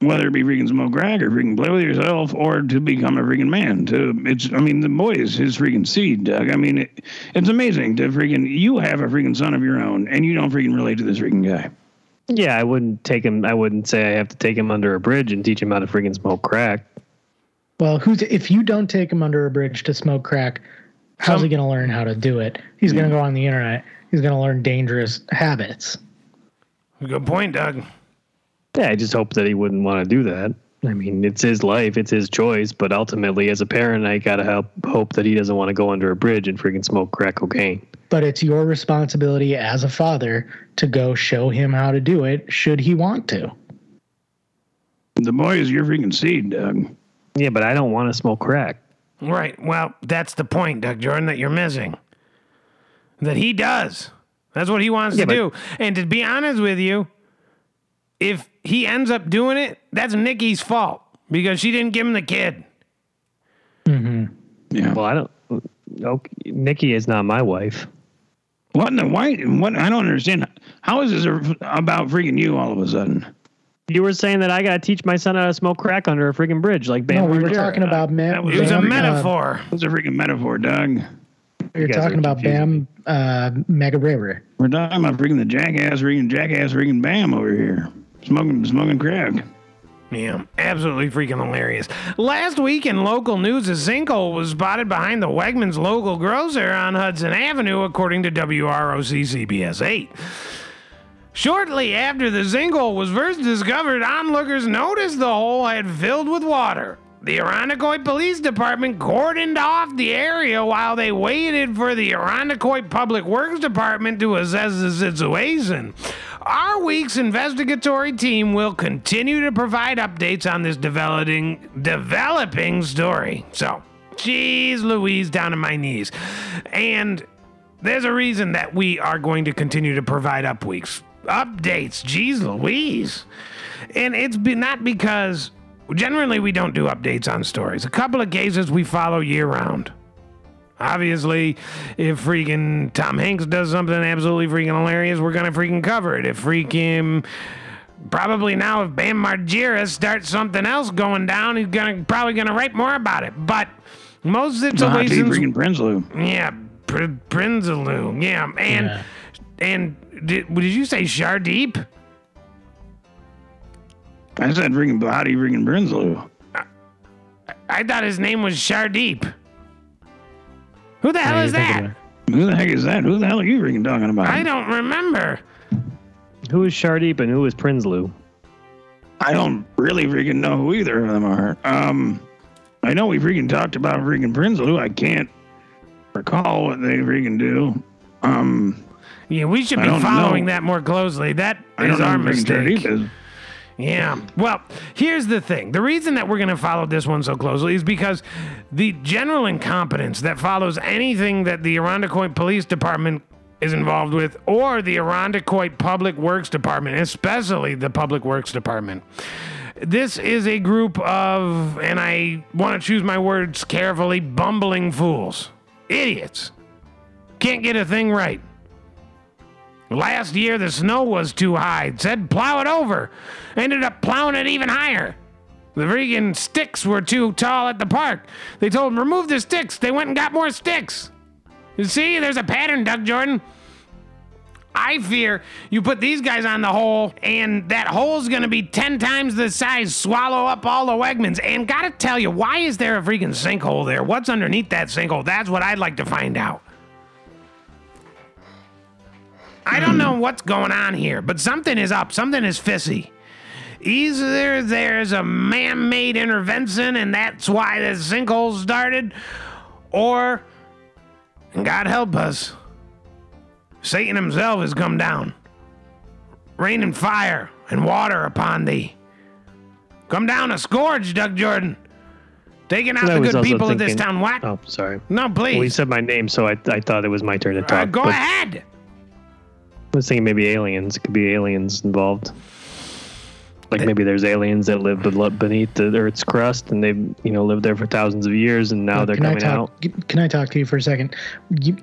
Whether it be freaking smoke crack or freaking play with yourself or to become a freaking man. To it's I mean the boy is his freaking seed, Doug. I mean it, it's amazing to freaking you have a freaking son of your own and you don't freaking relate to this freaking guy. Yeah, I wouldn't take him. I wouldn't say I have to take him under a bridge and teach him how to freaking smoke crack. Well, who's if you don't take him under a bridge to smoke crack, how's Some- he going to learn how to do it? He's going to hmm. go on the internet. He's going to learn dangerous habits. Good point, Doug. Yeah, I just hope that he wouldn't want to do that. I mean, it's his life, it's his choice, but ultimately, as a parent, I gotta help hope that he doesn't want to go under a bridge and freaking smoke crack cocaine. But it's your responsibility as a father to go show him how to do it should he want to. The boy is your freaking seed, Doug. Yeah, but I don't want to smoke crack. Right. Well, that's the point, Doug Jordan, that you're missing. That he does. That's what he wants Yeah, to but- do. And to be honest with you, if he ends up doing it, that's Nikki's fault because she didn't give him the kid. Mm-hmm. Yeah. Well, I don't. Okay, Nikki is not my wife. What in the why? What I don't understand. How is this about freaking you all of a sudden? You were saying that I gotta teach my son how to smoke crack under a freaking bridge, like Bam No, we were Margera. talking about that Bam. It was a metaphor. uh, metaphor. It's a freaking metaphor, Doug. we were guys are talking about confusing Bam uh, Mega Braver. We're talking about freaking the jackass, freaking jackass, freaking Bam over here, smoking smoking crack. Yeah, absolutely freaking hilarious. Last week in local news, a sinkhole was spotted behind the Wegmans local grocer on Hudson Avenue, according to WROC CBS 8. Shortly after the sinkhole was first discovered, onlookers noticed the hole had filled with water. The Irondequoit Police Department cordoned off the area while they waited for the Irondequoit Public Works Department to assess the situation. Our week's investigatory team will continue to provide updates on this developing developing story. So, geez, Louise, down to my knees. And there's a reason that we are going to continue to provide up weeks updates. Jeez Louise. And it's be, not because generally we don't do updates on stories. A couple of cases we follow year round. Obviously, if freaking Tom Hanks does something absolutely freaking hilarious, we're gonna freaking cover it. If freaking probably now if Bam Margera starts something else going down, he's gonna probably gonna write more about it. But most of The hot tea situations freaking Prinsloo. yeah, Pr- Prinzaloo. Yeah, and Yeah. and did, did you say Shardeep? I said freaking body freaking Brinsloo. I thought his name was Shardeep. Who the hell Yeah, is that? Who the heck is that? Who the hell are you freaking talking about? I don't remember. Who is Shardeep and who is Prinsloo? I don't really freaking know who either of them are. Um, I know we freaking talked about freaking Prinsloo. I can't recall what they freaking do. Um, Yeah, we should be following know. that more closely. That I is our mistake. Yeah. Well, here's the thing. The reason that we're going to follow this one so closely is because the general incompetence that follows anything that the Irondequoit Police Department is involved with or the Irondequoit Public Works Department, especially the Public Works Department. This is a group of, and I want to choose my words carefully, bumbling fools. Idiots. Can't get a thing right. Last year, the snow was too high. Said plow it over. Ended up plowing it even higher. The freaking sticks were too tall at the park. They told them, remove the sticks. They went and got more sticks. You see, there's a pattern, Doug Jordan. I fear you put these guys on the hole, and that hole's gonna be 10 times the size, swallow up all the Wegmans. And gotta tell you, why is there a freaking sinkhole there? What's underneath that sinkhole? That's what I'd like to find out. I don't know what's going on here, but something is up. Something is fissy. Either there's a man made intervention and that's why the sinkhole started, or, and God help us, Satan himself has come down, raining fire and water upon thee. Come down a scourge, Doug Jordan. Taking out I the good people of this town. What? Oh, sorry. No, please. Well, you said my name, so I, I thought it was my turn to talk. Uh, go but ahead. I was thinking maybe aliens. It could be aliens involved. Like maybe there's aliens that live beneath the Earth's crust, and they've you know lived there for thousands of years, and now uh, they're can I coming talk? out. Can I talk to you for a second? You,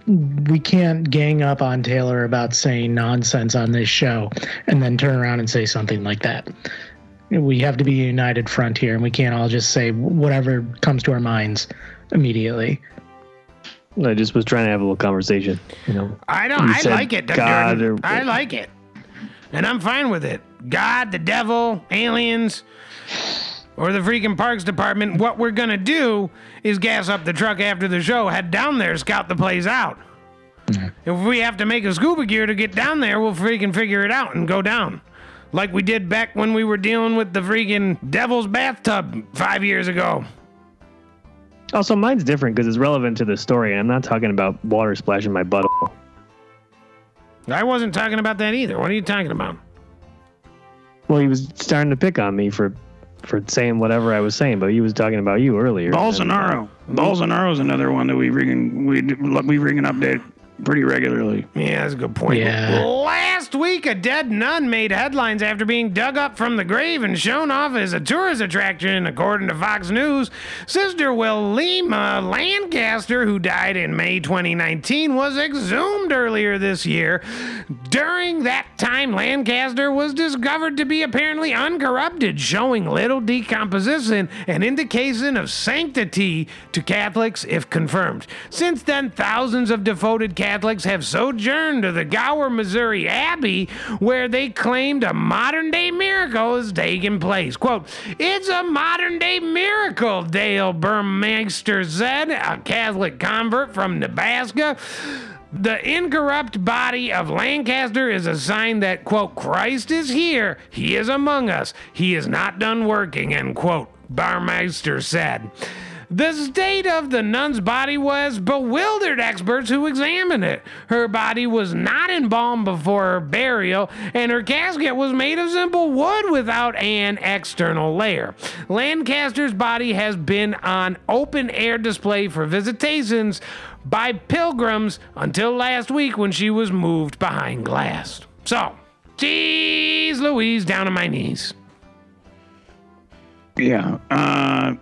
we can't gang up on Taylor about saying nonsense on this show and then turn around and say something like that. We have to be a united front here, and we can't all just say whatever comes to our minds immediately. I just was trying to have a little conversation. You know, I don't. I said like it, God or- I like it, and I'm fine with it. God, the devil, aliens, or the freaking parks department. What we're gonna do is gas up the truck after the show, head down there, scout the place out. Mm-hmm. If we have to make a scuba gear to get down there, we'll freaking figure it out and go down. Like we did back when we were dealing with the freaking devil's bathtub five years ago. Also mine's different because it's relevant to the story, and I'm not talking about water splashing my butt. I wasn't talking about that either. What are you talking about? Well, he was starting to pick on me for for saying whatever I was saying, but he was talking about you earlier. Bolsonaro. Uh, Bolsonaro's another one that we freaking we we freaking update pretty regularly. Yeah, that's a good point. Yeah. Last week, a dead nun made headlines after being dug up from the grave and shown off as a tourist attraction, according to Fox News. Sister Wilhelmina Lancaster, who died in May 2019, was exhumed earlier this year. During that time, Lancaster was discovered to be apparently uncorrupted, showing little decomposition and indication of sanctity to Catholics if confirmed. Since then, thousands of devoted Catholics have sojourned to the Gower, Missouri Abbey, where they claimed a modern day miracle has taken place. Quote, It's a modern day miracle, Dale Burmeister said, a Catholic convert from Nebraska. The incorrupt body of Lancaster is a sign that, quote, Christ is here. He is among us. He is not done working, end quote, Barmeister said. The state of the nun's body was bewildered experts who examined it. Her body was not embalmed before her burial, and her casket was made of simple wood without an external layer. Lancaster's body has been on open air display for visitations by pilgrims until last week when she was moved behind glass. So, geez Louise, down on my knees. Yeah. Uh,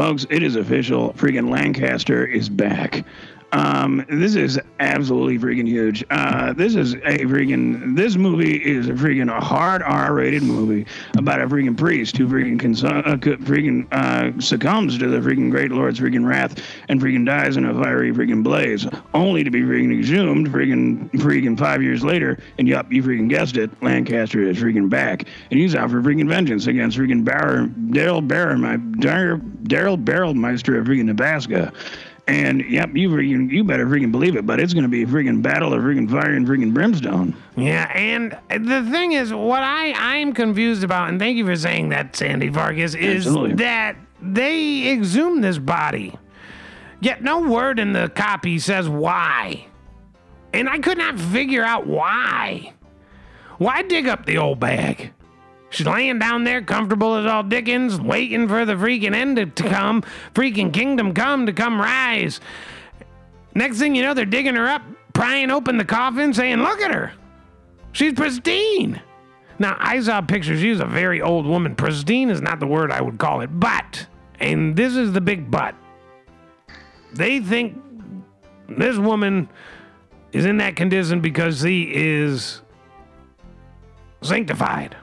folks, it is official. Freaking Lancaster is back. Um, this is absolutely freaking huge. Uh, this is a freaking. This movie is a freaking hard R-rated movie about a freaking priest who freaking consu- uh, freaking uh, succumbs to the freaking great lord's freaking wrath and freaking dies in a fiery freaking blaze, only to be freaking exhumed freaking freaking five years later. And yup, you freaking guessed it, Lancaster is freaking back, and he's out for freaking vengeance against freaking Barrow, Daryl Barrow, my Daryl Barrelmeister of freaking Nebraska. And yep, you freaking, you better freaking believe it. But it's going to be a freaking battle of freaking fire and freaking brimstone. Yeah, and the thing is, what I I'm confused about, and thank you for saying that, Sandy Vargas, is Absolutely. that they exhumed this body, yet no word in the copy says why, and I could not figure out why. Why dig up the old bag? She's laying down there, comfortable as all Dickens, waiting for the freaking end to, come, freaking kingdom come to come rise. Next thing you know, they're digging her up, prying open the coffin, saying, Look at her. She's pristine. Now, I saw pictures. She was a very old woman. Pristine is not the word I would call it. But, and this is the big but, they think this woman is in that condition because she is sanctified.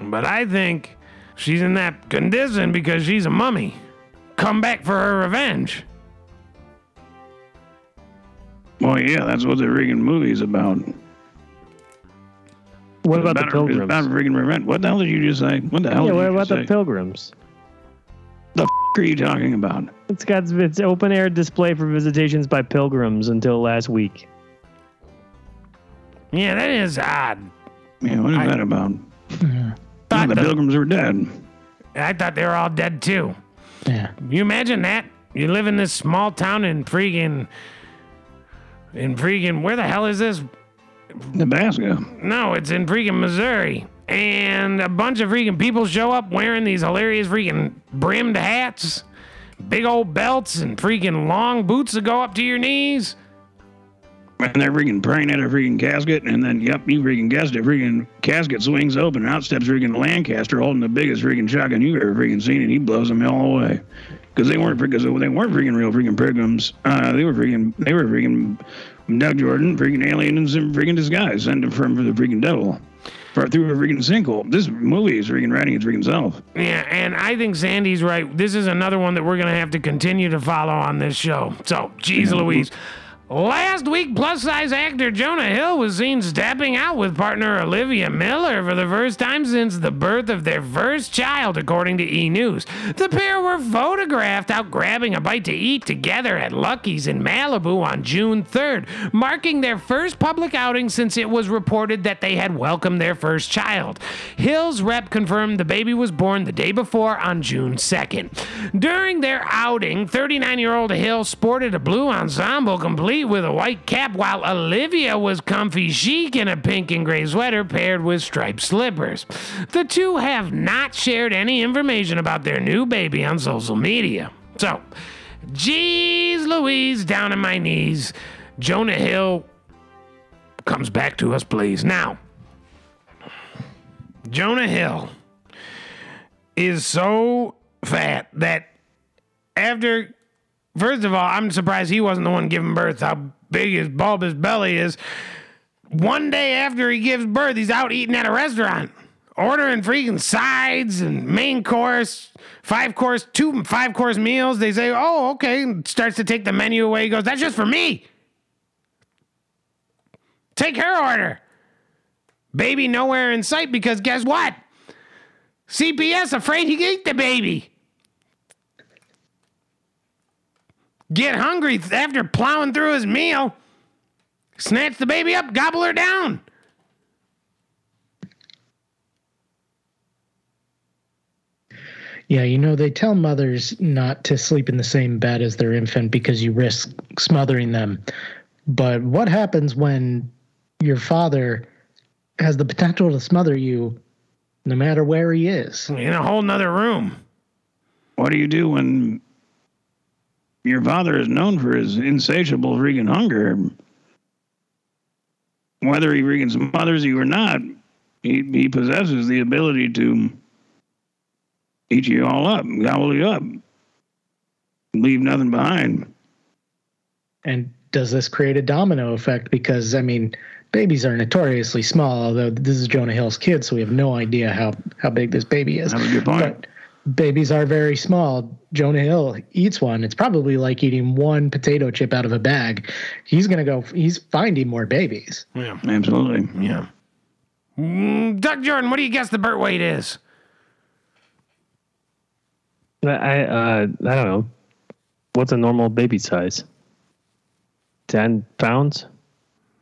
But I think she's in that condition because she's a mummy. Come back for her revenge. Well, yeah, that's what the freaking movie's about. What about, about the pilgrims? About freaking revenge. What the hell did you just say? What the hell? Yeah, what about the pilgrims? The f- are you talking about? It's got its open air display for visitations by pilgrims until last week. Yeah, that is odd. Yeah, what is I, that about? Thought the, the Pilgrims were dead. I thought they were all dead too. Yeah. You imagine that? You live in this small town in freaking, in freaking, where the hell is this? Nebraska. No, it's in freaking Missouri. And a bunch of freaking people show up wearing these hilarious freaking brimmed hats, big old belts, and freaking long boots that go up to your knees and they're freaking praying at a freaking casket, and then yep, you freaking guessed it, freaking casket swings open, and out steps freaking Lancaster holding the biggest freaking shotgun you've ever freaking seen, and he blows them all away. Because they weren't because they weren't freaking real freaking pilgrims. Uh, they were freaking they were freaking Doug Jordan, freaking aliens in freaking disguise, sent from for the freaking devil. Through a freaking sinkhole. This movie is freaking writing its freaking self. Yeah, and I think Sandy's right. This is another one that we're gonna have to continue to follow on this show. So, geez, Louise. Last week, plus size actor Jonah Hill was seen stepping out with partner Olivia Millar for the first time since the birth of their first child, according to E! News. The pair were photographed out grabbing a bite to eat together at Lucky's in Malibu on June 3rd, marking their first public outing since it was reported that they had welcomed their first child. Hill's rep confirmed the baby was born the day before on June 2nd. During their outing, 39 year old Hill sported a blue ensemble complete with a white cap, while Olivia was comfy chic in a pink and gray sweater paired with striped slippers. The two have not shared any information about their new baby on social media. So, geez Louise, down on my knees. Jonah Hill comes back to us, please. Now, Jonah Hill is so fat that after First of all, I'm surprised he wasn't the one giving birth. How big his bulb his belly is. One day after he gives birth, he's out eating at a restaurant, ordering freaking sides and main course, five course, two five course meals. They say, "Oh, okay." Starts to take the menu away. He goes, "That's just for me." Take her order. Baby nowhere in sight because guess what? CPS afraid he ate the baby. Get hungry after plowing through his meal, snatch the baby up, gobble her down. Yeah, you know, they tell mothers not to sleep in the same bed as their infant because you risk smothering them. But what happens when your father has the potential to smother you no matter where he is? In a whole nother room. What do you do when your father is known for his insatiable freaking hunger. Whether he freaking smothers you or not, he, he possesses the ability to eat you all up, gobble you up, leave nothing behind. And does this create a domino effect? Because I mean, babies are notoriously small. Although this is Jonah Hill's kid, so we have no idea how how big this baby is. That's a good point. But babies are very small. Jonah Hill eats one. It's probably like eating one potato chip out of a bag. He's gonna go. He's finding more babies. Yeah. Absolutely. Yeah. Mm, Doug Jordan, what do you guess the birth weight is? I uh, I don't know. What's a normal baby size? Ten pounds.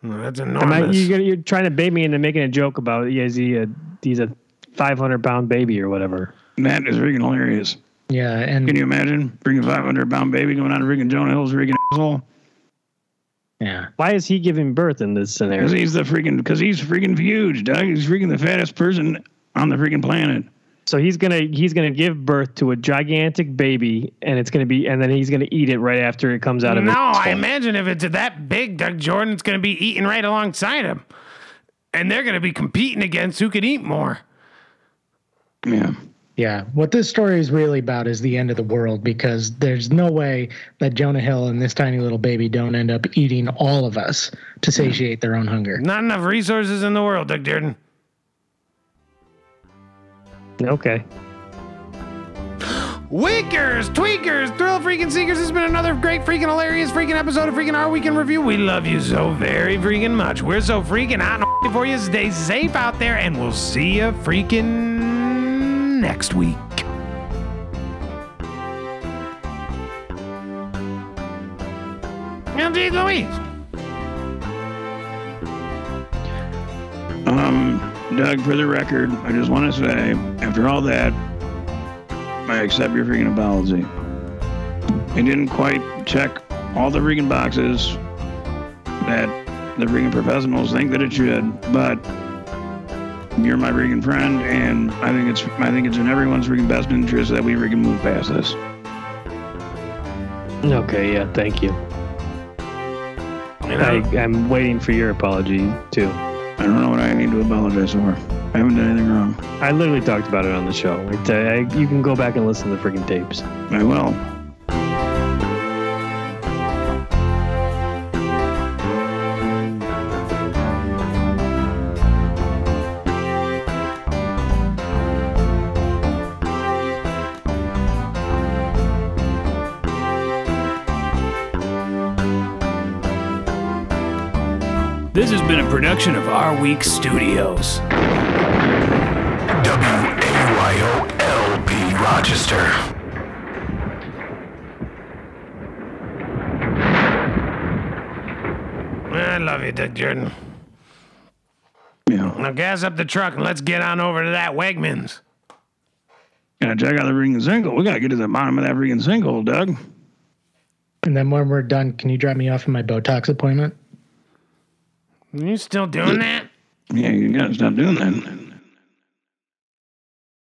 That's Am enormous. I, you, you're trying to bait me into making a joke about is he a he's a 500 pound baby or whatever. That is freaking hilarious. Yeah, and Can you imagine freaking 500 pound baby going out of freaking Jonah Hill's freaking asshole? yeah, Why is he giving birth in this scenario? Because he's the freaking, because he's freaking huge, Doug. He's freaking the fattest person on the freaking planet. So he's gonna he's gonna give birth to a gigantic baby, and it's gonna be, and then he's gonna eat it right after it comes out of the no, I imagine if it's that big, Doug Jordan, it's going to be eating right alongside him. And they're going to be competing against who can eat more. Yeah. Yeah. What this story is really about is the end of the world because there's no way that Jonah Hill and this tiny little baby don't end up eating all of us to satiate their own hunger. Not enough resources in the world, Doug Jordan. Okay. Weakers, tweakers, thrill freaking seekers. This has been another great freaking hilarious freaking episode of freaking our weekend review. We love you so very freaking much. We're so freaking hot and for you. Stay safe out there, and we'll see you freaking next week. Indeed, Louise. Um, Doug, for the record, I just want to say, after all that, I accept your freaking apology. I didn't quite check all the freaking boxes that the freaking professionals think that it should, but you're my freaking friend, and I think it's I think it's in everyone's freaking best interest that we freaking move past this. Okay. Yeah. Thank you. I, I'm waiting for your apology too. I don't know what I need to apologize for. I haven't done anything wrong. I literally talked about it on the show. It, uh, I, you can go back and listen to the freaking tapes. I will. Production of Our Week Studios. WAYO-LP Rochester. I love you, Doug Jordan. Yeah. Now gas up the truck and let's get on over to that Wegmans. Gotta check out the freaking single. We gotta get to the bottom of that freaking sinkhole, Doug. And then when we're done, can you drop me off at my Botox appointment? You still doing that? Yeah, you gotta stop doing that.